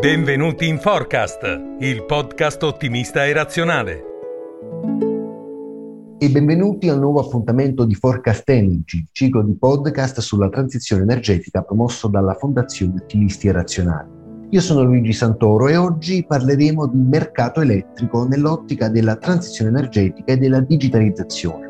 Benvenuti in Forecast, il podcast ottimista e razionale. E benvenuti al nuovo appuntamento di Forecast Energy, ciclo di podcast sulla transizione energetica promosso dalla Fondazione Ottimisti e Razionali. Io sono Luigi Santoro e oggi parleremo di mercato elettrico nell'ottica della transizione energetica e della digitalizzazione.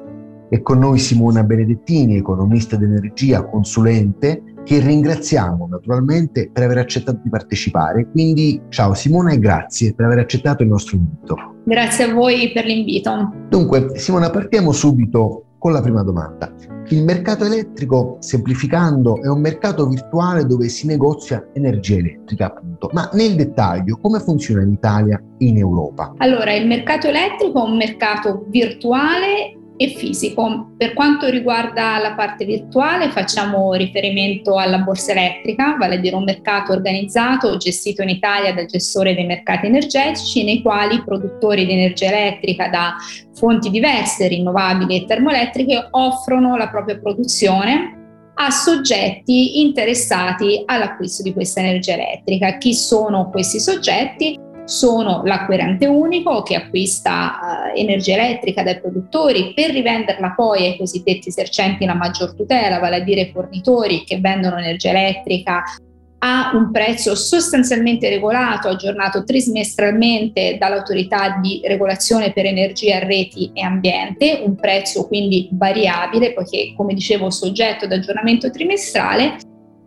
È con noi Simona Benedettini, economista d'energia, consulente, che ringraziamo naturalmente per aver accettato di partecipare. Quindi ciao Simona e grazie per aver accettato il nostro invito. Grazie a voi per l'invito. Dunque, Simona, partiamo subito con la prima domanda. Il mercato elettrico, semplificando, è un mercato virtuale dove si negozia energia elettrica, appunto. Ma nel dettaglio, come funziona in Italia e in Europa? Allora, il mercato elettrico è un mercato virtuale e fisico. Per quanto riguarda la parte virtuale facciamo riferimento alla borsa elettrica, vale a dire un mercato organizzato gestito in Italia dal gestore dei mercati energetici nei quali i produttori di energia elettrica da fonti diverse, rinnovabili e termoelettriche offrono la propria produzione a soggetti interessati all'acquisto di questa energia elettrica. Chi sono questi soggetti? Sono l'acquirente unico che acquista eh, energia elettrica dai produttori. Per rivenderla poi ai cosiddetti esercenti la maggior tutela, vale a dire fornitori che vendono energia elettrica a un prezzo sostanzialmente regolato, aggiornato trimestralmente dall'autorità di regolazione per energia, reti e ambiente, un prezzo quindi variabile, poiché come dicevo soggetto ad aggiornamento trimestrale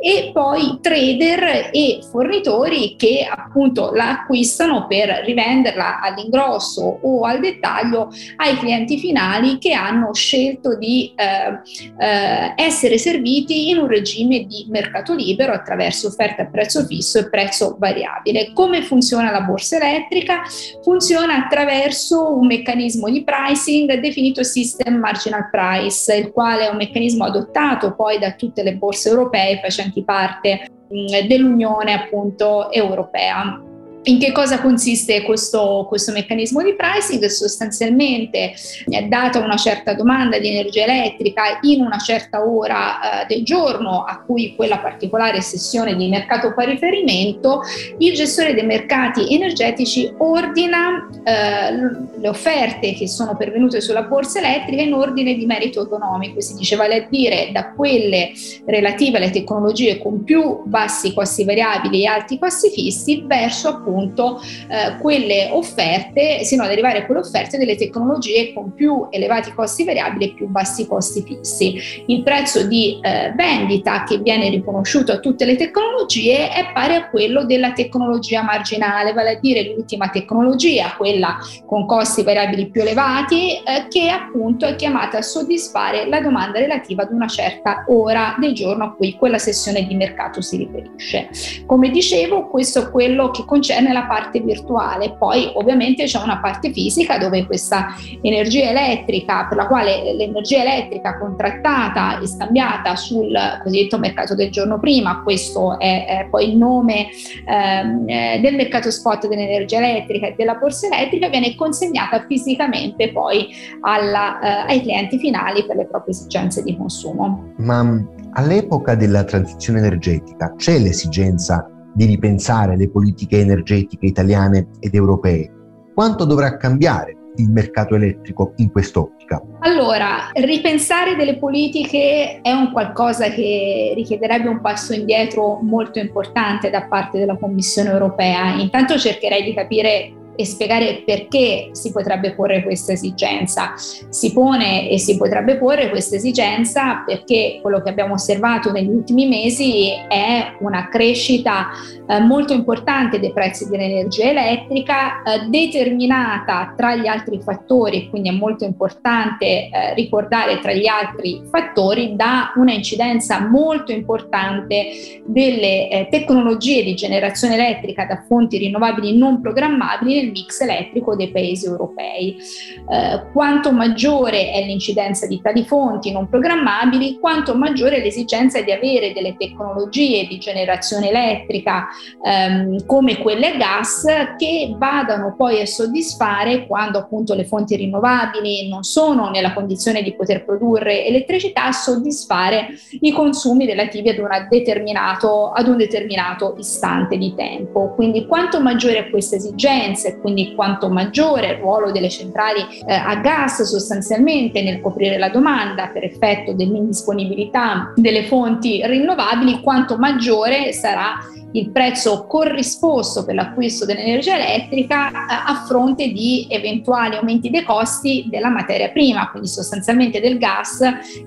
e poi trader e fornitori che appunto la acquistano per rivenderla all'ingrosso o al dettaglio ai clienti finali che hanno scelto di eh, eh, essere serviti in un regime di mercato libero attraverso offerte a prezzo fisso e prezzo variabile. Come funziona la borsa elettrica? Funziona attraverso un meccanismo di pricing definito System Marginal Price, il quale è un meccanismo adottato poi da tutte le borse europee facenti parte dell'Unione appunto europea. In che cosa consiste questo, questo, meccanismo di pricing? Sostanzialmente, data una certa domanda di energia elettrica in una certa ora eh, del giorno a cui quella particolare sessione di mercato fa riferimento, il gestore dei mercati energetici ordina eh, le offerte che sono pervenute sulla borsa elettrica in ordine di merito economico, si dice vale a dire da quelle relative alle tecnologie con più bassi costi variabili e alti costi fissi verso appunto appunto eh, quelle offerte, sino ad arrivare a quelle offerte delle tecnologie con più elevati costi variabili e più bassi costi fissi. Il prezzo di eh, vendita che viene riconosciuto a tutte le tecnologie è pari a quello della tecnologia marginale, vale a dire l'ultima tecnologia, quella con costi variabili più elevati, eh, che appunto è chiamata a soddisfare la domanda relativa ad una certa ora del giorno a cui quella sessione di mercato si riferisce. Come dicevo, questo è quello che concerne nella parte virtuale, poi ovviamente c'è una parte fisica dove questa energia elettrica, per la quale l'energia elettrica contrattata e scambiata sul cosiddetto mercato del giorno prima, questo è, è poi il nome ehm, eh, del mercato spot dell'energia elettrica e della borsa elettrica, viene consegnata fisicamente poi alla, eh, ai clienti finali per le proprie esigenze di consumo. Ma all'epoca della transizione energetica c'è l'esigenza di ripensare le politiche energetiche italiane ed europee? Quanto dovrà cambiare il mercato elettrico in quest'ottica? Allora, ripensare delle politiche è un qualcosa che richiederebbe un passo indietro molto importante da parte della Commissione europea. Intanto cercherei di capire e spiegare perché si potrebbe porre questa esigenza. Si pone e si potrebbe porre questa esigenza perché quello che abbiamo osservato negli ultimi mesi è una crescita eh, molto importante dei prezzi dell'energia elettrica eh, determinata tra gli altri fattori, quindi è molto importante eh, ricordare tra gli altri fattori da una incidenza molto importante delle eh, tecnologie di generazione elettrica da fonti rinnovabili non programmabili nel mix elettrico dei paesi europei. Eh, quanto maggiore è l'incidenza di tali fonti non programmabili, quanto maggiore è l'esigenza di avere delle tecnologie di generazione elettrica ehm, come quelle a gas che vadano poi a soddisfare quando appunto le fonti rinnovabili non sono nella condizione di poter produrre elettricità, soddisfare i consumi relativi ad, ad un determinato istante di tempo. Quindi quanto maggiore è questa esigenza e quindi quanto maggiore il ruolo delle centrali eh, a gas sostanzialmente nel coprire la domanda per effetto dell'indisponibilità delle fonti rinnovabili, quanto maggiore sarà il prezzo corrisposto per l'acquisto dell'energia elettrica eh, a fronte di eventuali aumenti dei costi della materia prima, quindi sostanzialmente del gas,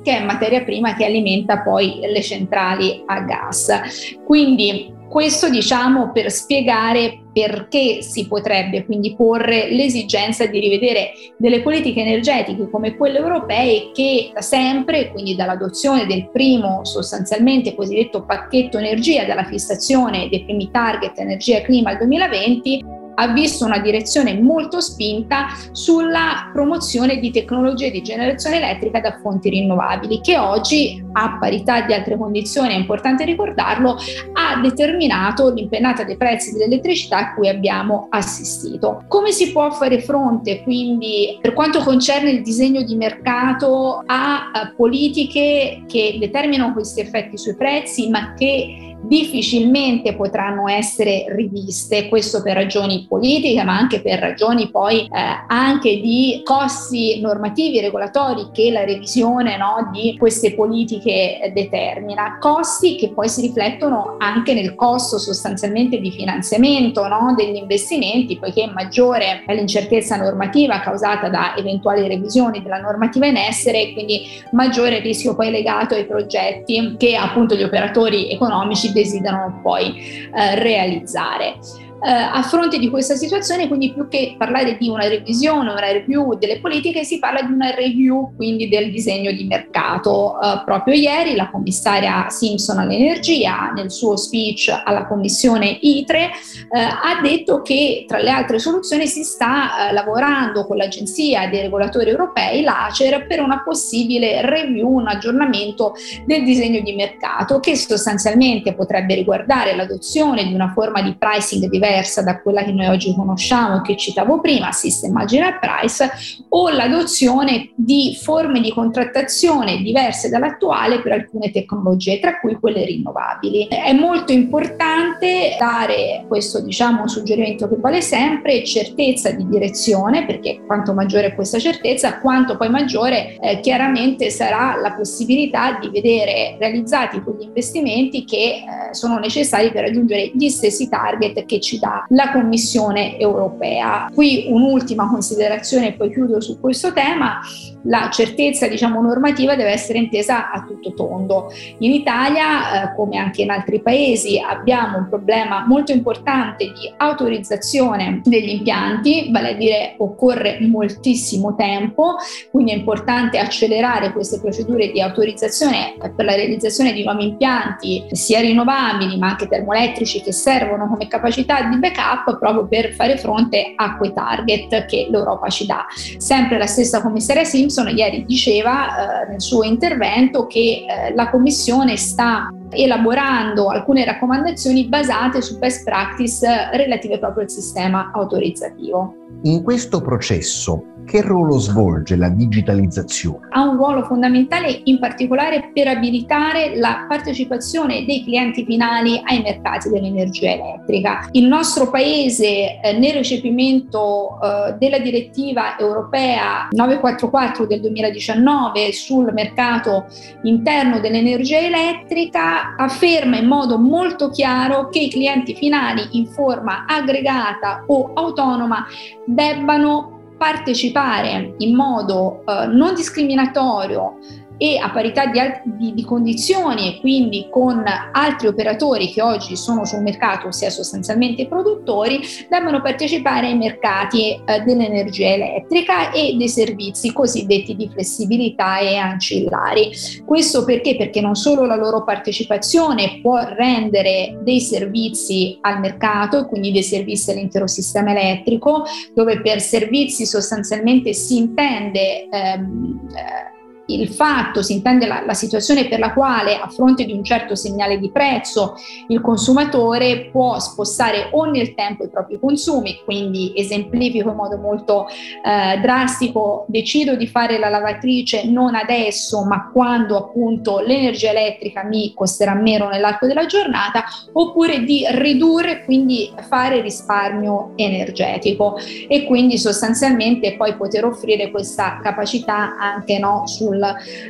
che è materia prima che alimenta poi le centrali a gas. Quindi questo diciamo per spiegare perché si potrebbe quindi porre l'esigenza di rivedere delle politiche energetiche come quelle europee che da sempre, quindi dall'adozione del primo sostanzialmente cosiddetto pacchetto energia, dalla fissazione dei primi target energia e clima al 2020, ha visto una direzione molto spinta sulla promozione di tecnologie di generazione elettrica da fonti rinnovabili, che oggi, a parità di altre condizioni, è importante ricordarlo, ha determinato l'impennata dei prezzi dell'elettricità a cui abbiamo assistito. Come si può fare fronte quindi per quanto concerne il disegno di mercato a, politiche che determinano questi effetti sui prezzi, ma che difficilmente potranno essere riviste, questo per ragioni politiche ma anche per ragioni poi eh, anche di costi normativi e regolatori che la revisione no, di queste politiche determina, costi che poi si riflettono anche nel costo sostanzialmente di finanziamento no, degli investimenti, poiché maggiore è l'incertezza normativa causata da eventuali revisioni della normativa in essere, quindi maggiore il rischio poi legato ai progetti che appunto gli operatori economici desiderano poi eh, realizzare. Eh, a fronte di questa situazione, quindi più che parlare di una revisione, una review delle politiche, si parla di una review quindi del disegno di mercato. Eh, proprio ieri la commissaria Simpson all'energia, nel suo speech alla commissione ITRE, eh, ha detto che tra le altre soluzioni si sta eh, lavorando con l'agenzia dei regolatori europei, l'ACER, per una possibile review, un aggiornamento del disegno di mercato che sostanzialmente potrebbe riguardare l'adozione di una forma di pricing diversa diversa da quella che noi oggi conosciamo, che citavo prima, System Marginal Price, o l'adozione di forme di contrattazione diverse dall'attuale per alcune tecnologie, tra cui quelle rinnovabili. È molto importante dare questo diciamo, suggerimento che vale sempre, certezza di direzione, perché quanto maggiore è questa certezza, quanto poi maggiore eh, chiaramente sarà la possibilità di vedere realizzati quegli investimenti che eh, sono necessari per raggiungere gli stessi target che ci dà la Commissione europea. Qui un'ultima considerazione e poi chiudo su questo tema la certezza diciamo, normativa deve essere intesa a tutto tondo. In Italia, eh, come anche in altri paesi, abbiamo un problema molto importante di autorizzazione degli impianti, vale a dire occorre moltissimo tempo, quindi è importante accelerare queste procedure di autorizzazione per la realizzazione di nuovi impianti, sia rinnovabili ma anche termoelettrici che servono come capacità di backup proprio per fare fronte a quei target che l'Europa ci dà. Sempre la stessa commissaria Simpson Simpson ieri diceva eh, nel suo intervento che eh, la Commissione sta elaborando alcune raccomandazioni basate su best practice relative proprio al sistema autorizzativo. In questo processo che ruolo svolge la digitalizzazione? Ha un ruolo fondamentale in particolare per abilitare la partecipazione dei clienti finali ai mercati dell'energia elettrica. Il nostro paese eh, nel recepimento eh, della direttiva europea 944 del 2019 sul mercato interno dell'energia elettrica afferma in modo molto chiaro che i clienti finali in forma aggregata o autonoma debbano partecipare in modo eh, non discriminatorio e a parità di, di, di, condizioni e quindi con altri operatori che oggi sono sul mercato, ossia sostanzialmente i produttori, devono partecipare ai mercati eh, dell'energia elettrica e dei servizi cosiddetti di flessibilità e ancillari. Questo perché? Perché non solo la loro partecipazione può rendere dei servizi al mercato e quindi dei servizi all'intero sistema elettrico, dove per servizi sostanzialmente si intende ehm, eh, il fatto, si intende la, la, situazione per la quale a fronte di un certo segnale di prezzo il consumatore può spostare o nel tempo i propri consumi, quindi esemplifico in modo molto eh, drastico, decido di fare la lavatrice non adesso ma quando appunto l'energia elettrica mi costerà meno nell'arco della giornata, oppure di ridurre, quindi fare risparmio energetico. E quindi sostanzialmente poi poter offrire questa capacità anche no, sul sul,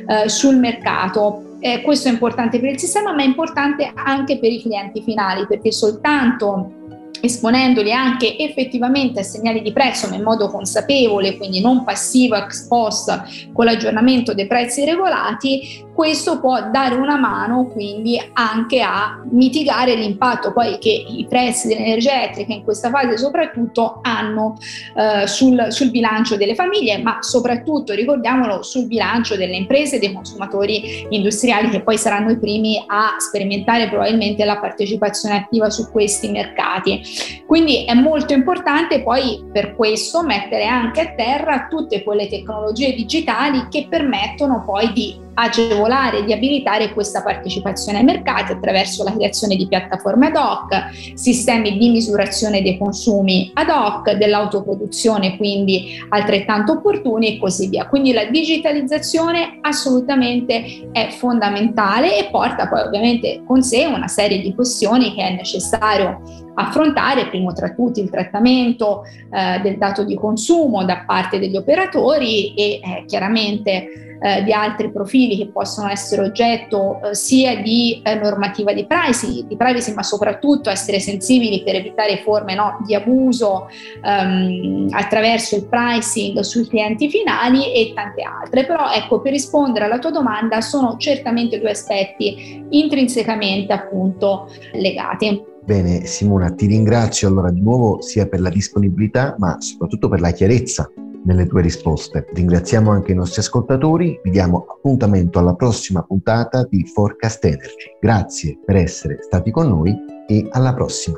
eh, sul mercato. Eh, questo è importante per il sistema, ma è importante anche per i clienti finali, perché soltanto esponendoli anche effettivamente a segnali di prezzo ma in modo consapevole, quindi non passivo ex post con l'aggiornamento dei prezzi regolati, questo può dare una mano quindi anche a mitigare l'impatto poi che i prezzi dell'energia elettrica in questa fase soprattutto hanno eh, sul, sul, bilancio delle famiglie, ma soprattutto ricordiamolo sul bilancio delle imprese e dei consumatori industriali che poi saranno i primi a sperimentare probabilmente la partecipazione attiva su questi mercati. Quindi è molto importante poi per questo mettere anche a terra tutte quelle tecnologie digitali che permettono poi di agevolare e di abilitare questa partecipazione ai mercati attraverso la creazione di piattaforme ad hoc, sistemi di misurazione dei consumi ad hoc, dell'autoproduzione quindi altrettanto opportuni e così via. Quindi la digitalizzazione assolutamente è fondamentale e porta poi ovviamente con sé una serie di questioni che è necessario affrontare, primo tra tutti il trattamento eh, del dato di consumo da parte degli operatori e eh, chiaramente eh, di altri profili che possono essere oggetto eh, sia di eh, normativa di privacy, di privacy, ma soprattutto essere sensibili per evitare forme no, di abuso ehm, attraverso il pricing sui clienti finali e tante altre. Però ecco, per rispondere alla tua domanda sono certamente due aspetti intrinsecamente appunto legati. Bene Simona, ti ringrazio allora di nuovo sia per la disponibilità ma soprattutto per la chiarezza nelle tue risposte. Ringraziamo anche i nostri ascoltatori, vi diamo appuntamento alla prossima puntata di Forecast Energy. Grazie per essere stati con noi e alla prossima.